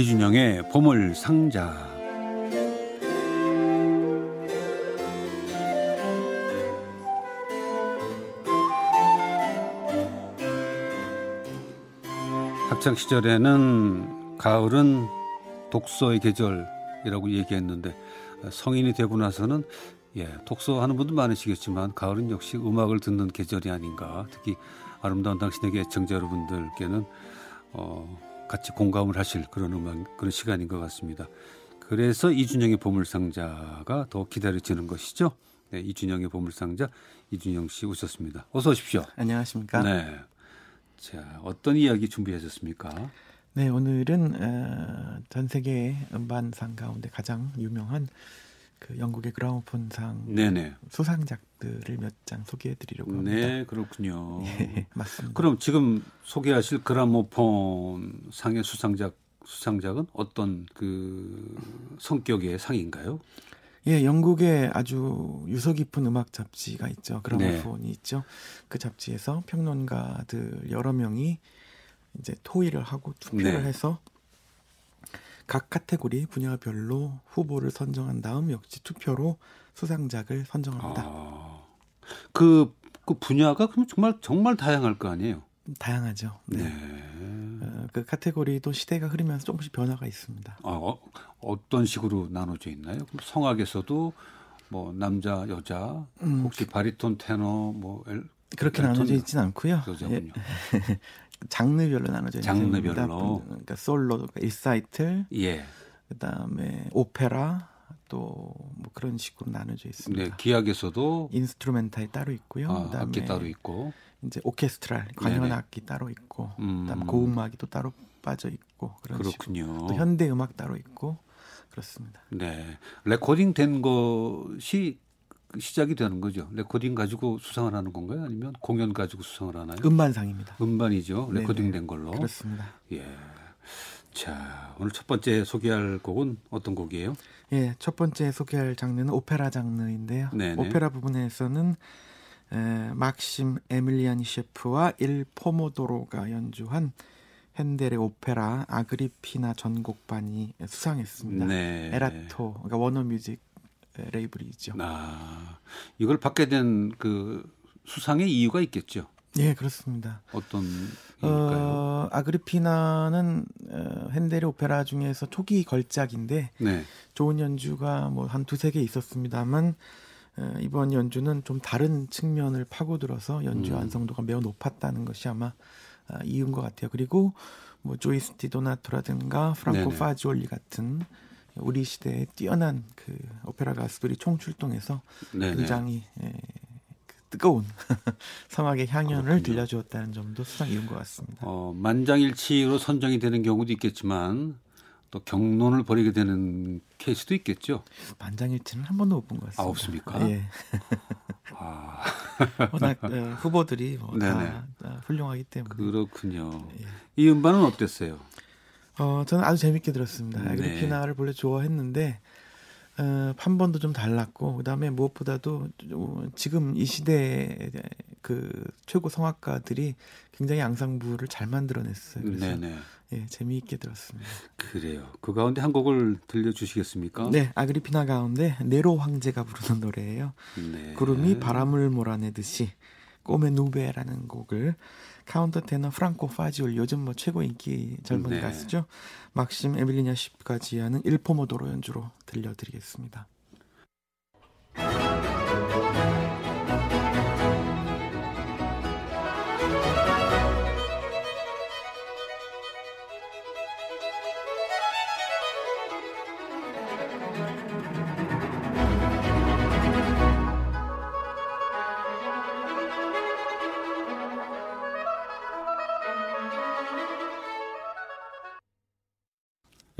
이준영의 보물 상자. 학창 시절에는 가을은 독서의 계절이라고 얘기했는데 성인이 되고 나서는 예, 독서하는 분도 많으시겠지만 가을은 역시 음악을 듣는 계절이 아닌가. 특히 아름다운 당신에게 애청자 여러분들께는 어, 같이 공감을 하실 그런 음악 그런 시간인 것 같습니다. 그래서 이준영의 보물상자가 더 기다려지는 것이죠. 네, 이준영의 보물상자 이준영 씨 오셨습니다. 어서 오십시오. 안녕하십니까? 네. 자, 어떤 이야기 준비하셨습니까? 네, 오늘은 어, 전 세계 음반상 가운데 가장 유명한 그 영국의 그라모폰상 네네. 수상작들을 몇 장 소개해드리려고 합니다. 네, 그렇군요. 예, 맞습니다. 그럼 지금 소개하실 그라모폰 상의 수상작 수상작은 어떤 그 성격의 상인가요? 예, 영국에 아주 유서 깊은 음악 잡지가 있죠. 그라모폰이 네. 있죠. 그 잡지에서 평론가들 여러 명이 이제 토의를 하고 투표를 네. 해서 각 카테고리 분야별로 후보를 선정한 다음 역시 투표로 수상작을 선정합니다. 아, 그, 그 분야가 그럼 정말 정말 다양할 거 아니에요? 다양하죠. 네. 네. 어, 그 카테고리도 시대가 흐르면서 조금씩 변화가 있습니다. 아, 어, 떤 식으로 나눠져 있나요? 성악에서도 뭐 남자, 여자, 음, 혹시 바리톤, 테너, 뭐 엘, 그렇게 나눠져 있지는 않고요. 예. 장르별로 나눠져 있습니다. 장르별로. 그러니까 솔로, 그러니까 일사이틀, 예. 그다음에 오페라, 또 뭐 그런 식으로 나눠져 있습니다. 네, 기악에서도 instrumental이 따로 있고요. 아, 그다음에 악기 따로 있고 이제 orchestral 관현 악기 따로 있고, 음. 그다음 고음악이 또 따로 빠져 있고 그런 그렇군요. 식으로 또 현대 음악 따로 있고 그렇습니다. 네, 레코딩 된 것이 시작이 되는 거죠. 레코딩 가지고 수상을 하는 건가요? 아니면 공연 가지고 수상을 하나요? 음반상입니다. 음반이죠. 레코딩 된 걸로. 그렇습니다. 예. 자, 오늘 첫 번째 소개할 곡은 어떤 곡이에요? 예, 첫 번째 소개할 장르는 오페라 장르인데요. 네네. 오페라 부분에서는 에, 막심 에밀리아니체프와 일 포모도로가 연주한 핸델의 오페라 아그리피나 전곡반이 수상했습니다. 네. 에라토, 그러니까 워너뮤직 레이블이죠. 아, 이걸 받게 된 그 수상의 이유가 있겠죠. 예, 그렇습니다. 어떤 이유일까요? 어, 아그리피나는 어, 핸델의 오페라 중에서 초기 걸작인데 네. 좋은 연주가 뭐 한 두세 개 있었습니다만 어, 이번 연주는 좀 다른 측면을 파고들어서 연주 음. 완성도가 매우 높았다는 것이 아마 어, 이유인 것 같아요. 그리고 뭐 조이스 디도나토라든가 프랑코 네네. 파지올리 같은 우리 시대에 뛰어난 그 오페라 가수들이 총출동해서 네네. 굉장히 예, 그 뜨거운 성악의 향연을 그렇군요. 들려주었다는 점도 수상 이유인 것 같습니다. 어, 만장일치로 선정이 되는 경우도 있겠지만 또 경론을 벌이게 되는 케이스도 있겠죠. 만장일치는 한 번도 못 본 것 같습니다. 아 없습니까? 예. 아. 워낙 어, 후보들이 뭐다 훌륭하기 때문에 그렇군요. 예. 이 음반은 어땠어요? 어, 저는 아주 재밌게 들었습니다. 네. 그리피나를 원래 좋아했는데 어, 판본도 좀 달랐고 그다음에 무엇보다도 지금 이 시대의 그 최고 성악가들이 굉장히 앙상블을 잘 만들어냈어요. 그래서 네네. 예, 재미있게 들었습니다. 그래요. 그 가운데 한 곡을 들려주시겠습니까? 네, 아그리피나 가운데 네로 황제가 부르는 노래예요. 네. 구름이 바람을 몰아내듯이 Come nube라는 곡을 카운터 테너 프랑코 파지올리 요즘 뭐 최고 인기 젊은 네. 가수죠. 막심 에밀리냐 십까지 하는 일포모도로 연주로 들려드리겠습니다.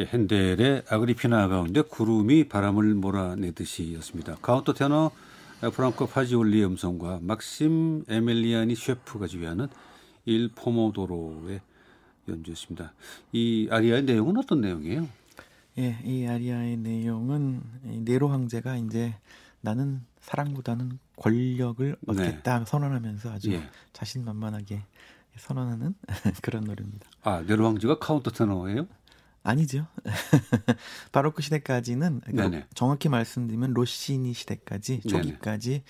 핸델의 아그리피나 가운데 구름이 바람을 몰아내듯이였습니다. 카운터 테너 프랑코 파지올리의 음성과 막심 에멜리아니체프가 지휘하는 일 포모도로의 연주였습니다. 이 아리아의 내용은 어떤 내용이에요? 예, 이 아리아의 내용은 네로 황제가 이제 나는 사랑보다는 권력을 네. 얻겠다 네. 선언하면서 아주 예. 자신만만하게 선언하는 그런 노래입니다. 아, 네로 황제가 카운터 테너예요? 아니죠. 바로크 시대까지는 그러니까 정확히 말씀드리면 로시니 시대까지 초기까지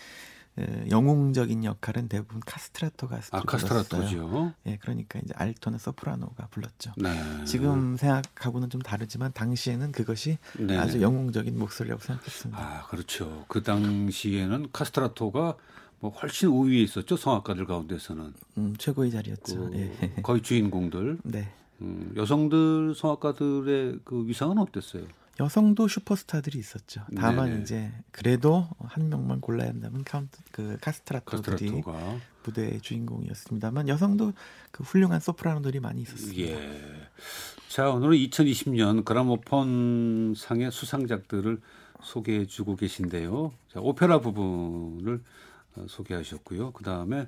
그 영웅적인 역할은 대부분 카스트라토가 아, 카스트라토죠. 예, 그러니까 이제 알토나 소프라노가 불렀죠. 네. 지금 생각하고는 좀 다르지만 당시에는 그것이 네 아주 영웅적인 목소리라고 생각했습니다. 아, 그렇죠. 그 당시에는 카스트라토가 뭐 훨씬 우위에 있었죠 성악가들 가운데서는. 음, 최고의 자리였죠. 그 예. 거의 주인공들. 네. 음, 여성들 성악가들의 그 위상은 어땠어요? 여성도 슈퍼스타들이 있었죠. 다만 네네. 이제 그래도 한 명만 골라야 한다면 카운트 그 카스트라토들이 카스트라토가. 무대의 주인공이었습니다만 여성도 그 훌륭한 소프라노들이 많이 있었습니다. 예. 자 오늘은 2020년 그라모폰 상의 수상작들을 소개해주고 계신데요. 자, 오페라 부분을 어, 소개하셨고요. 그 다음에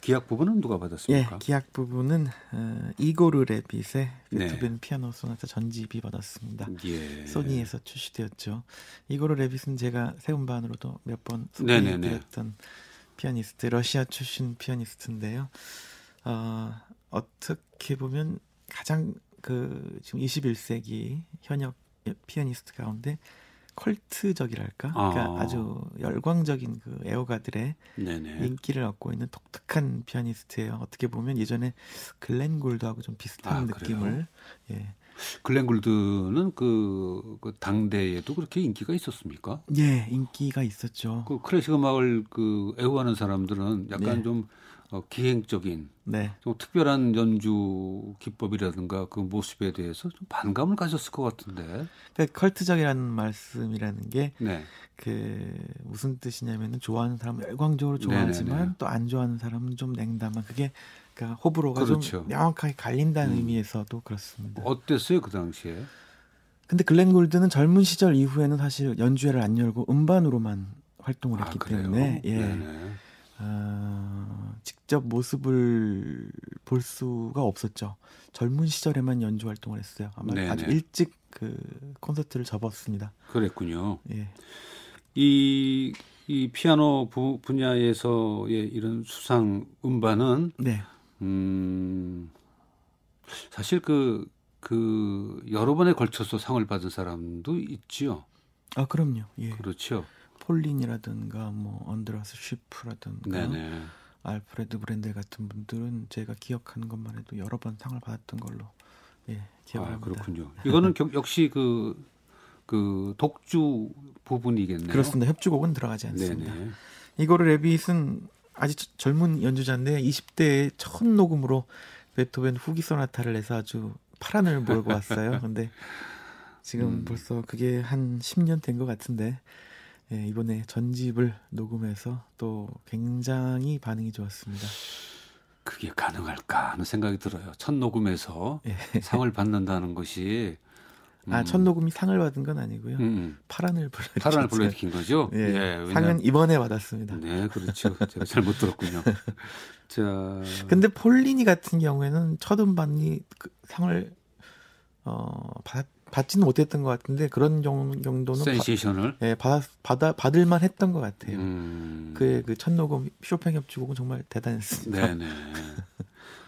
기악 부분은 누가 받았습니까? 예, 기악 부분은 어, 이고르 레빗의 베토벤 네. 피아노 소나타 전집이 받았습니다. 예. 소니에서 출시되었죠. 이고르 레빗은 제가 새 음반으로도 몇 번 소개해드렸던 피아니스트, 러시아 출신 피아니스트인데요. 어, 어떻게 보면 가장 그 지금 21세기 현역 피아니스트 가운데 컬트적이랄까, 그러니까 아. 아주 열광적인 그 애호가들의 네네. 인기를 얻고 있는 독특한 피아니스트예요. 어떻게 보면 예전에 글렌 골드하고 좀 비슷한 아, 느낌을. 예. 글렌 골드는 그, 그, 당대에도 그렇게 인기가 있었습니까? 예, 인기가 있었죠. 그 클래식 음악을 그 애호하는 사람들은 약간 네. 좀 어, 기행적인 네. 좀 특별한 연주 기법이라든가 그 모습에 대해서 좀 반감을 가졌을 것 같은데. 그러니까 컬트적이라는 말씀이라는 게그 네. 그 무슨 뜻이냐면은 좋아하는 사람은 열광적으로 좋아하지만 또 안 좋아하는 사람은 좀 냉담한 그게 그러니까 호불호가 그렇죠. 좀 명확하게 갈린다는 음. 의미에서도 그렇습니다. 어땠어요 그 당시에? 근데 글렌 골드는 젊은 시절 이후에는 사실 연주회를 안 열고 음반으로만 활동을 아, 했기 그래요? 때문에 예. 네네. 어, 직접 모습을 볼 수가 없었죠. 젊은 시절에만 연주 활동을 했어요. 아마 네네. 아주 일찍 그 콘서트를 접었습니다. 그랬군요. 예. 이, 이 피아노 부, 분야에서의 이런 수상 음반은 네. 음, 사실 그, 그 여러 번에 걸쳐서 상을 받은 사람도 있지요. 아, 그럼요. 예. 그렇죠. 폴린이라든가 뭐 언드라스 쉬프라든가 네네. 알프레드 브랜델 같은 분들은 제가 기억하는 것만 해도 여러 번 상을 받았던 걸로 예, 기억합니다. 아, 그렇군요. 이거는 역시 그, 그 독주 부분이겠네요. 그렇습니다. 협주곡은 들어가지 않습니다. 네네. 이거를 레빗은 아직 젊은 연주자인데 20대에 첫 녹음으로 베토벤 후기 소나타를 내서 아주 파란을 몰고 왔어요. 근데 지금 음. 벌써 그게 한 10년 된 것 같은데 예, 이번에 전집을 녹음해서 또 굉장히 반응이 좋았습니다. 그게 가능할까 하는 생각이 들어요. 첫 녹음에서 예. 상을 받는다는 것이 아, 음. 아, 첫 녹음이 상을 받은 건 아니고요. 음. 음. 파란을 불러일으킨 파란을 불러일으킨 거죠. 예, 예 상은 이번에 받았습니다. 네, 그렇죠. 제가 잘못 들었군요. 자, 근데 폴리니 같은 경우에는 첫 음반이 그 상을 어 받, 받지는 못했던 것 같은데 그런 정도는 센세이션을 바, 예, 받, 받아 받을만 했던 것 같아요. 음. 그의 그 첫 녹음 쇼팽 협주곡은 정말 대단했습니다. 네네.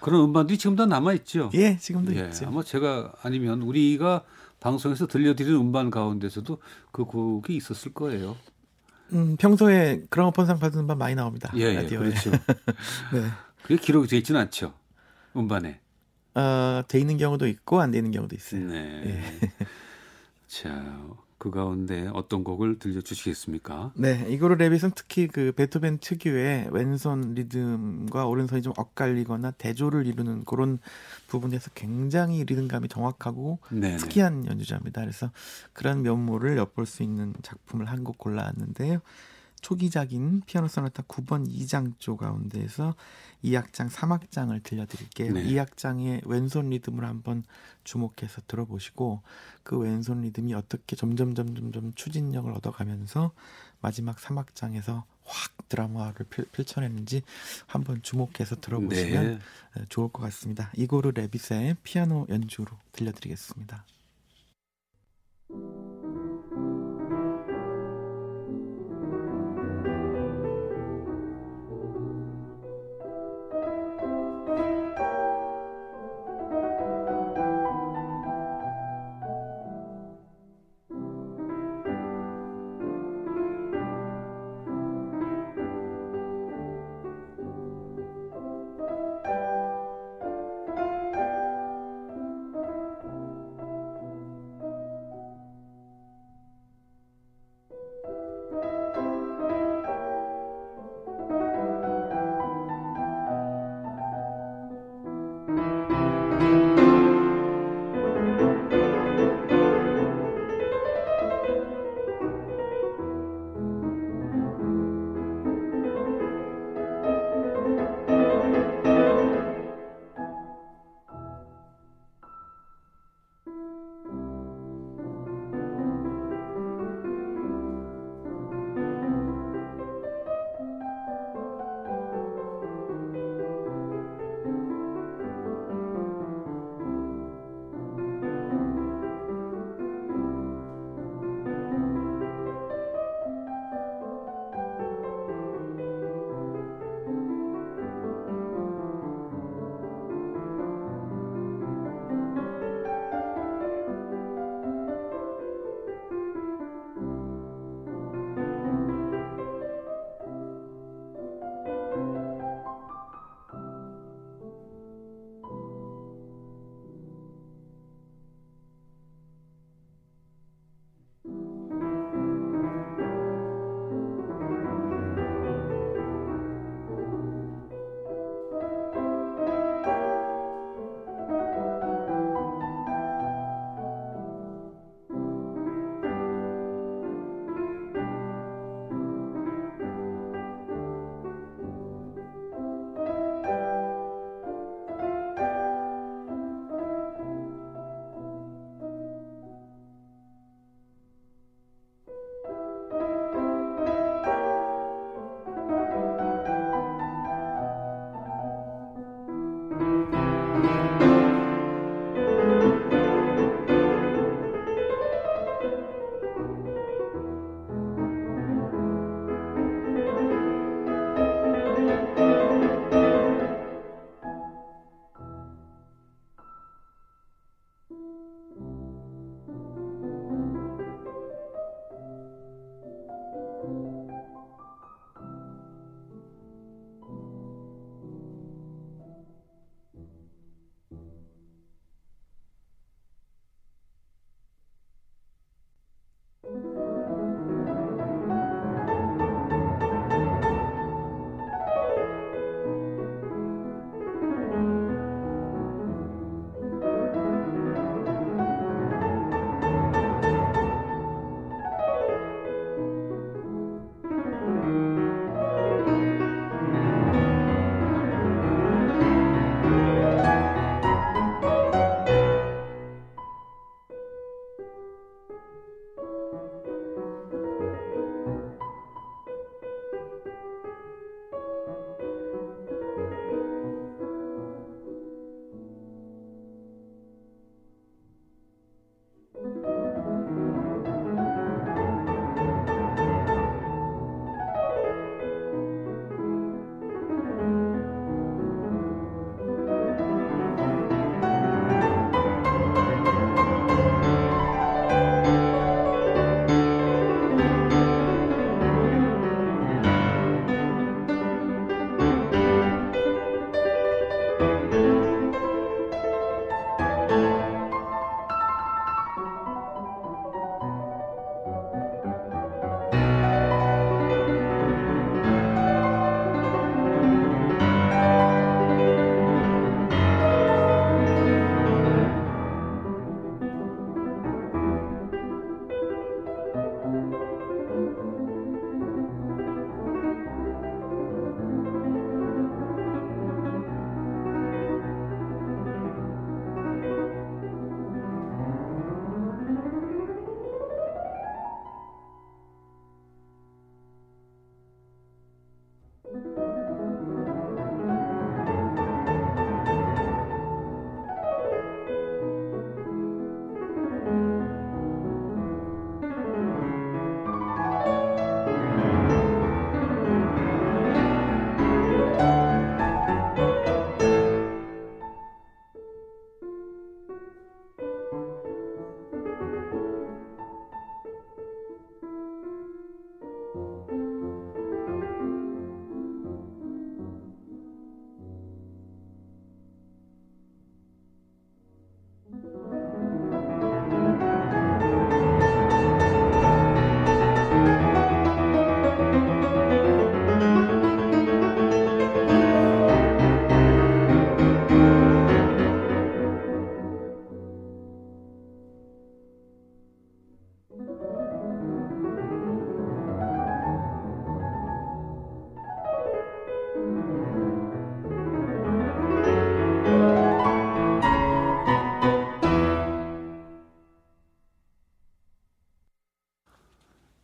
그런 음반들이 지금도 남아 있죠. 예, 지금도 예, 있죠. 아마 제가 아니면 우리가 방송에서 들려드리는 음반 가운데서도 그 곡이 있었을 거예요. 음, 평소에 그라모폰상 받은 음반 많이 나옵니다. 예, 예 그렇죠. 네. 그게 기록이 되어 있지는 않죠. 음반에. 어, 돼 있는 경우도 있고 안 되는 경우도 있어요. 네. 예. 자, 그 가운데 어떤 곡을 들려주시겠습니까? 네, 이거를 레빗은 특히 그 베토벤 특유의 왼손 리듬과 오른손이 좀 엇갈리거나 대조를 이루는 그런 부분에서 굉장히 리듬감이 정확하고 네네. 특이한 연주자입니다. 그래서 그런 면모를 엿볼 수 있는 작품을 한 곡 골라왔는데요. 초기작인 피아노 소나타 9번 2장조 가운데에서 2악장 3악장을 들려드릴게요. 네. 2악장의 왼손 리듬을 한번 주목해서 들어보시고 그 왼손 리듬이 어떻게 점점 점점 점 추진력을 얻어가면서 마지막 3악장에서 확 드라마를 펼, 쳐내는지 한번 주목해서 들어보시면 네. 좋을 것 같습니다. 이고르 레비스의 피아노 연주로 들려드리겠습니다.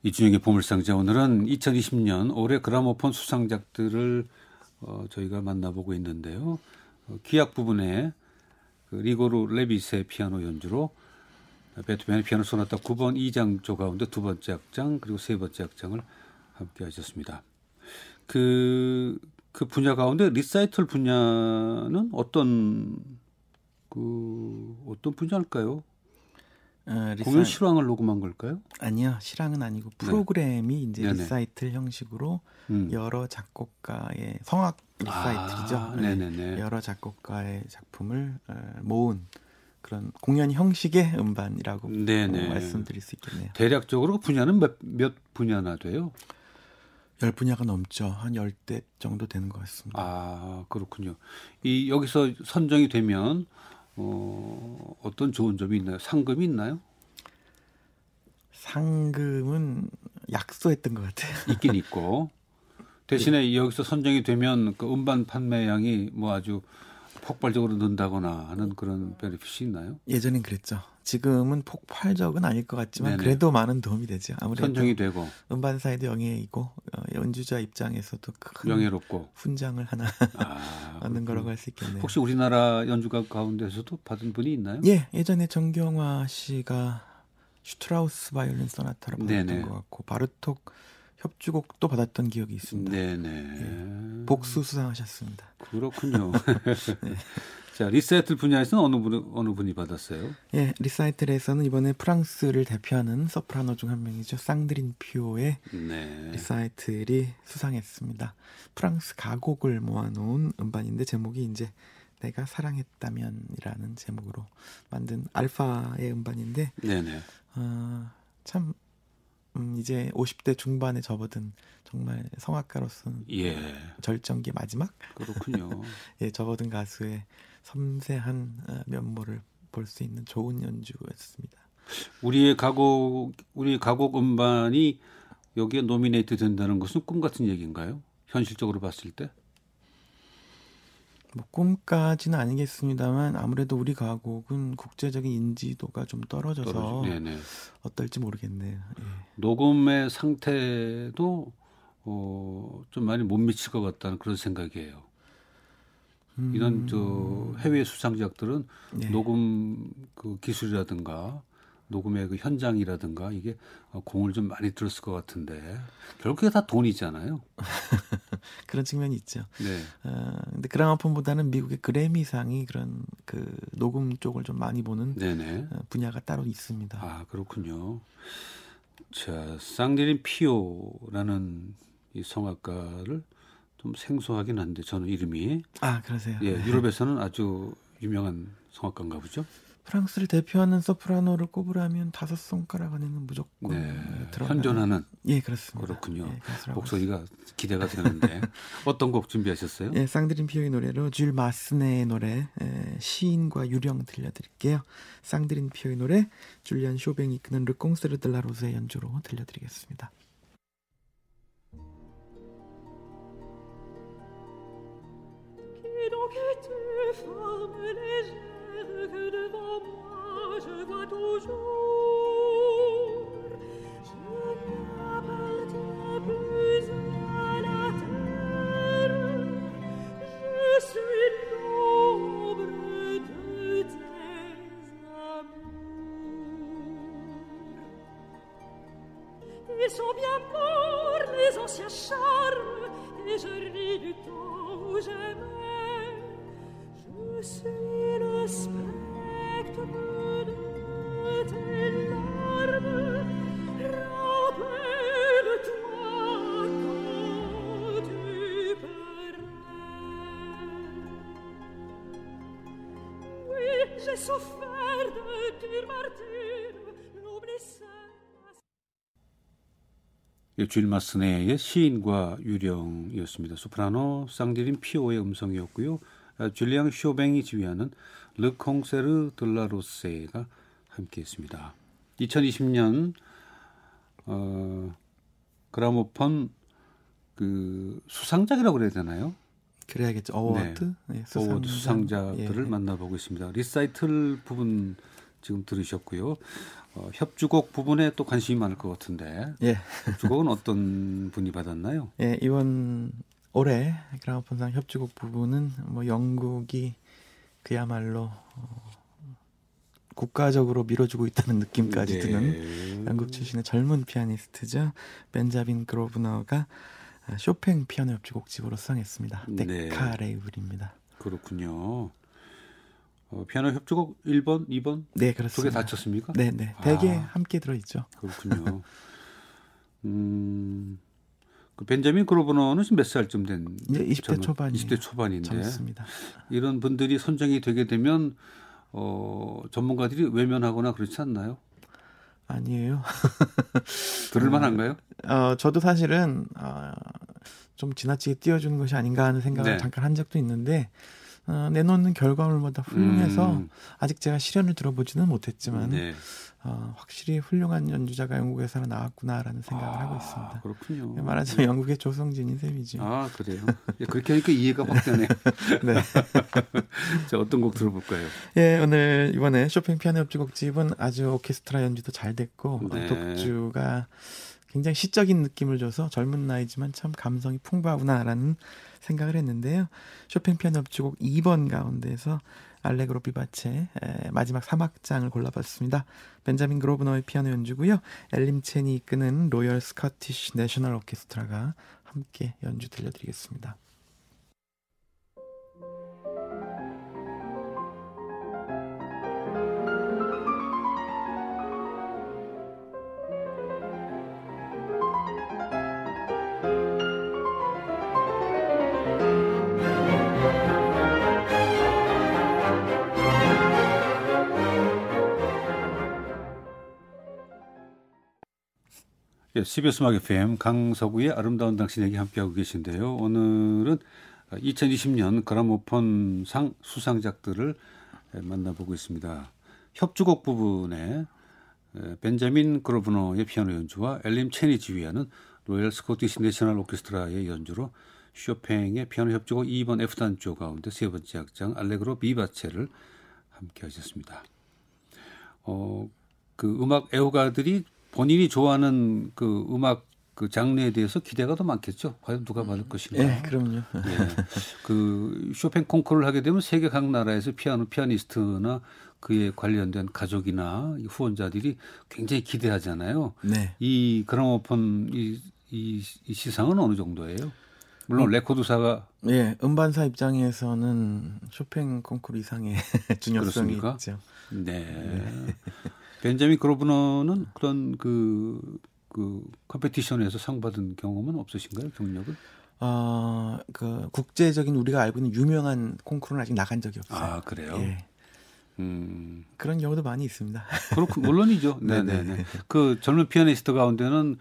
이준영의 보물상자 오늘은 2020년 올해 그라모폰 수상작들을 어, 저희가 만나보고 있는데요. 어, 기악 부분에 그 리고르 레비스의 피아노 연주로 베토벤의 피아노 소나타 9번 2장조 가운데 두 번째 악장 그리고 세 번째 악장을 함께 하셨습니다. 그, 그 분야 가운데 리사이틀 분야는 어떤 그 어떤 분야일까요? 어, 리사... 공연 실황을 녹음한 걸까요? 아니요, 실황은 아니고 네. 프로그램이 네. 이제 네네. 리사이틀 형식으로 음. 여러 작곡가의 성악 리사이틀이죠. 아, 네. 여러 작곡가의 작품을 어, 모은 그런 공연 형식의 음반이라고 네네. 말씀드릴 수 있겠네요. 대략적으로 분야는 몇, 몇 분야나 돼요? 열 분야가 넘죠. 한 열 대 정도 되는 것 같습니다. 아, 그렇군요. 이 여기서 선정이 되면 어, 어떤 좋은 점이 있나요? 상금이 있나요? 상금은 약소했던 것 같아요. 있긴 있고 대신에 네. 여기서 선정이 되면 그 음반 판매량이 뭐 아주 폭발적으로 는다거나 하는 그런 베네핏이 있나요? 예전엔 그랬죠. 지금은 폭발적은 아닐 것 같지만 네네. 그래도 많은 도움이 되죠. 아무래도 선정이 되고 음반사에도 영예이고 어, 연주자 입장에서도 큰 명예롭고 훈장을 하나 아, 얻는 거라고 할 수 있겠네요. 혹시 우리나라 연주가 가운데서도 받은 분이 있나요? 예, 예전에 정경화 씨가 슈트라우스 바이올린 소나타를 받았던 네네. 것 같고 바르톡 협주곡도 받았던 기억이 있습니다. 네네. 예, 복수 수상하셨습니다. 그렇군요. 네. 자, 리사이틀 분야에서는 어느 분 어느 분이 받았어요? 예, 리사이틀에서는 이번에 프랑스를 대표하는 소프라노 중 한 명이죠. 쌍드린 피오의 네. 리사이틀이 수상했습니다. 프랑스 가곡을 모아놓은 음반인데 제목이 이제 내가 사랑했다면이라는 제목으로 만든 알파의 음반인데, 네네. 어, 참 음, 이제 50대 중반에 접어든 정말 성악가로서는 예. 절정기 마지막 그렇군요. 예, 접어든 가수의 섬세한 어, 면모를 볼 수 있는 좋은 연주였습니다. 우리의 가곡 우리 가곡 음반이 여기에 노미네이트 된다는 것은 꿈 같은 얘기인가요? 현실적으로 봤을 때? 뭐 꿈까지는 아니겠습니다만 아무래도 우리 가곡은 국제적인 인지도가 좀 떨어져서 어떨지 모르겠네요. 예. 녹음의 상태도 어, 좀 많이 못 미칠 것 같다는 그런 생각이에요. 음. 이런 저 해외 수상작들은 네. 녹음 그 기술이라든가 녹음의 그 현장이라든가 이게 공을 좀 많이 들었을 것 같은데 결국에 다 돈이잖아요. 그런 측면이 있죠. 네. 어, 근데 그라마폰보다는 미국의 그래미상이 그런 그 녹음 쪽을 좀 많이 보는 네네. 어, 분야가 따로 있습니다. 아 그렇군요. 자 쌍디린 피오라는 이 성악가를 좀 생소하긴 한데 저는 이름이 아 그러세요. 예, 유럽에서는 아주 유명한 성악가인가 보죠. 프랑스를 대표하는 소프라노를 꼽으라면 다섯 손가락 안에는 무조건 네, 현존하는 예 그렇습니다. 그렇군요. 예, 목소리가 기대가 되는데 어떤 곡 준비하셨어요? 예, 쌍드림 피오의 노래로 줄 마스네의 노래 에, 시인과 유령 들려드릴게요. 쌍드림 피오의 노래 줄리안 쇼뱅이 이끄는 르콩세르 들라로스의 연주로 들려드리겠습니다. Toujours. 쥘 마스네의 시인과 유령이었습니다. 소프라노 쌍드린 피오의 음성이었고요. 아, 줄리앙 쇼뱅이 지휘하는 르 콩세르 드 라 로주가 함께했습니다. 2020년 어, 그라모폰 그 수상작이라고 그래야 되나요? 그래야겠죠. Award. 네. 네, 수상작. Award 수상자들을 예. 만나보고 있습니다. 리사이틀 부분 지금 들으셨고요. 어, 협주곡 부분에 또 관심이 많을 것 같은데. 예. 협주곡은 어떤 분이 받았나요? 예, 이번 올해 그라모폰상 협주곡 부분은 뭐 영국이 그야말로 어, 국가적으로 밀어주고 있다는 느낌까지 네. 드는 영국 출신의 젊은 피아니스트죠. 벤자빈 그로브너가 쇼팽 피아노 협주곡집으로 수상했습니다. 네. 데카레이블입니다. 그렇군요. 어, 피아노 협주곡 1번, 2번? 네, 그렇습니다. 두개 다쳤습니까? 네, 네. 대개 아, 함께 들어있죠. 그렇군요. 음, 그 벤자민 그로버너는 지금 몇 살쯤 된? 네, 20대 초반. 20대 초반인데. 젊습니다. 이런 분들이 선정이 되게 되면 어, 전문가들이 외면하거나 그렇지 않나요? 아니에요. 들을 만한가요? 어, 저도 사실은 어, 좀 지나치게 띄워주는 것이 아닌가 하는 생각을 네. 잠깐 한 적도 있는데 어, 내놓는 결과물마다 훌륭해서 음. 아직 제가 실현을 들어보지는 못했지만 네. 어, 확실히 훌륭한 연주자가 영국에서는 나왔구나라는 생각을 아, 하고 있습니다. 그렇군요. 말하자면 영국의 조성진인 셈이죠. 아 그래요. 예, 그렇게 하니까 이해가 확 되네요. 네. 자 어떤 곡 들어볼까요? 예 오늘 이번에 쇼팽 피아노 협주곡집은 아주 오케스트라 연주도 잘 됐고 네. 독주가 굉장히 시적인 느낌을 줘서 젊은 나이지만 참 감성이 풍부하구나라는 생각을 했는데요. 쇼팽 피아노 협주곡 2번 가운데서 알레그로 비바체 마지막 3악장을 골라봤습니다. 벤자민 그로브너의 피아노 연주고요. 엘림 첸이 이끄는 로열 스카티시 내셔널 오케스트라가 함께 연주 들려드리겠습니다. 예, CBS 음악 FM 강서구의 아름다운 당신 에게 함께하고 계신데요. 오늘은 2020년 그라모폰상 수상작들을 만나보고 있습니다. 협주곡 부분에 벤자민 그로브너의 피아노 연주와 엘림 체니 지휘하는 로열 스코티시 내셔널 오케스트라의 연주로 쇼팽의 피아노 협주곡 2번 F단조 가운데 세 번째 악장 알레그로 비바체를 함께 하셨습니다. 어, 그 음악 애호가들이 본인이 좋아하는 그 음악 그 장르에 대해서 기대가 더 많겠죠. 과연 누가 받을 음. 것인가. 네, 그럼요. 예. 그 쇼팽 콩쿠르를 하게 되면 세계 각 나라에서 피아노 피아니스트나 그에 관련된 가족이나 후원자들이 굉장히 기대하잖아요. 네. 이 그라모폰 이, 이, 이 시상은 어느 정도예요? 물론 음, 레코드사가 예 음반사 입장에서는 쇼팽 콩쿠르 이상의 중요성이 그렇습니까? 있죠. 네. 네. 벤자민 그로브너는 그런 그, 그 competition에서 상 받은 경험은 없으신가요? 경력은? 어, 그 국제적인 우리가 알고 있는 유명한 콩쿠르는 아직 나간 적이 없어요. 아, 그래요? 예. 음. 그런 경우도 많이 있습니다. 그렇고 물론이죠. 네, 네, 네. 그 젊은 피아니스트 가운데는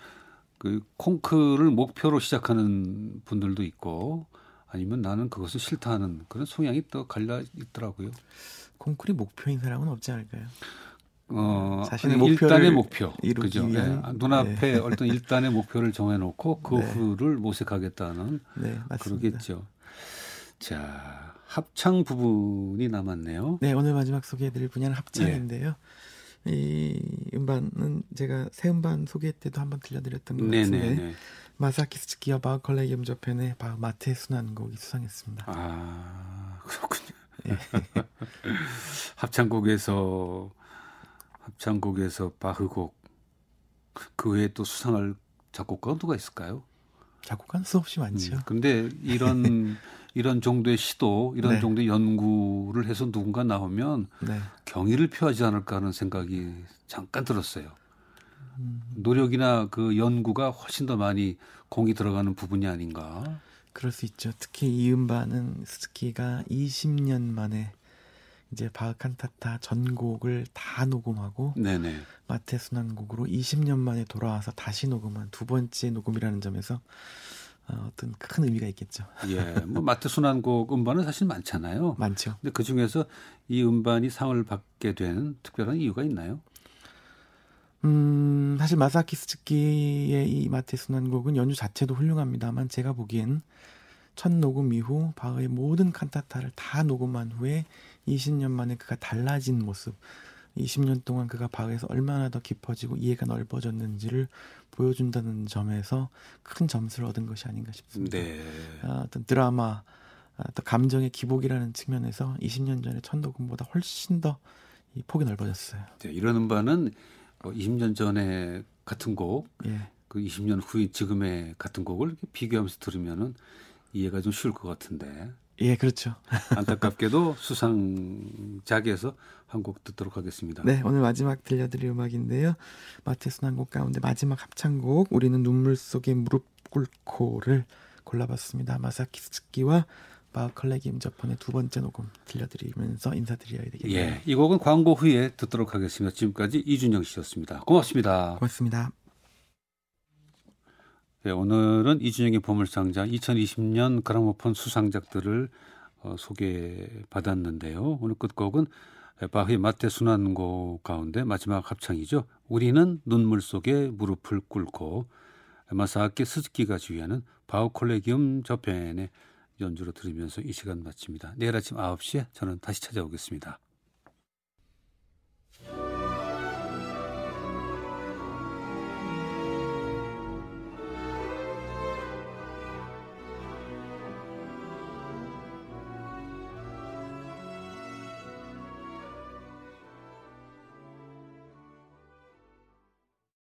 그 콩쿠르를 목표로 시작하는 분들도 있고 아니면 나는 그것을 싫다 하는 그런 성향이 또 갈려 있더라고요. 콩쿨이 목표인 사람은 없지 않을까요? 어, 자신의 일단의 목표. 그죠. 네. 눈앞에 네. 어떤 일단의 목표를 정해놓고 그 네. 후를 모색하겠다는 네, 그러겠죠. 자, 합창 부분이 남았네요. 네, 오늘 마지막 소개해드릴 분야는 합창인데요. 예. 이 음반은 제가 새 음반 소개 때도 한번 들려드렸던 것 같은데 네네네. 마사키 스키와 바흐 컬레기엄 저편의 바흐 마테 순환곡이 수상했습니다. 아 그렇군요. 예. 합창곡에서 합창곡에서 바흐곡 그 외에 또 수상할 작곡가가 누가 있을까요? 작곡가는 수없이 많죠. 음, 근데 이런 이런 정도의 시도, 이런 네. 정도의 연구를 해서 누군가 나오면 네. 경의를 표하지 않을까 하는 생각이 잠깐 들었어요. 음. 노력이나 그 연구가 훨씬 더 많이 공이 들어가는 부분이 아닌가. 그럴 수 있죠. 특히 이 음반은 스키가 20년 만에 이제 바흐 칸타타 전곡을 다 녹음하고 네네. 마테 순환곡으로 20년 만에 돌아와서 다시 녹음한 두 번째 녹음이라는 점에서 어, 어떤 큰 의미가 있겠죠. 예, 뭐 마테 순환곡 음반은 사실 많잖아요. 많죠. 근데 그 중에서 이 음반이 상을 받게 된 특별한 이유가 있나요? 음, 사실 마사키 스즈키의 이 마테 순환곡은 연주 자체도 훌륭합니다만 제가 보기엔 첫 녹음 이후 바흐의 모든 칸타타를 다 녹음한 후에 20년 만에 그가 달라진 모습, 20년 동안 그가 바흐에서 얼마나 더 깊어지고 이해가 넓어졌는지를 보여준다는 점에서 큰 점수를 얻은 것이 아닌가 싶습니다. 네. 아, 어떤 드라마, 아, 또 감정의 기복이라는 측면에서 20년 전의 첫 녹음보다 훨씬 더 이 폭이 넓어졌어요. 네, 이런 음반은 20년 전에 같은 곡, 예. 그 20년 후인 지금의 같은 곡을 비교하면서 들으면은 이해가 좀 쉬울 것 같은데. 예, 그렇죠. 안타깝게도 수상작에서 한 곡 듣도록 하겠습니다. 네, 오늘 마지막 들려드릴 음악인데요. 마테슨 한곡 가운데 마지막 합창곡 우리는 눈물 속에 무릎 꿇고를 골라봤습니다. 마사키 스키와 바 컬레기 임저폰의 두 번째 녹음 들려드리면서 인사드려야 되겠네요. 예, 이 곡은 광고 후에 듣도록 하겠습니다. 지금까지 이준영 씨였습니다. 고맙습니다. 고맙습니다. 네, 오늘은 이준영의 보물상자 2020년 그라모폰 수상작들을 어, 소개받았는데요. 오늘 끝곡은 바흐의 마테 순환곡 가운데 마지막 합창이죠. 우리는 눈물 속에 무릎을 꿇고 마사키 스즈키가 지휘하는 바흐 콜레기움 저편의 연주로 들으면서 이 시간 마칩니다. 내일 아침 9시에 저는 다시 찾아오겠습니다.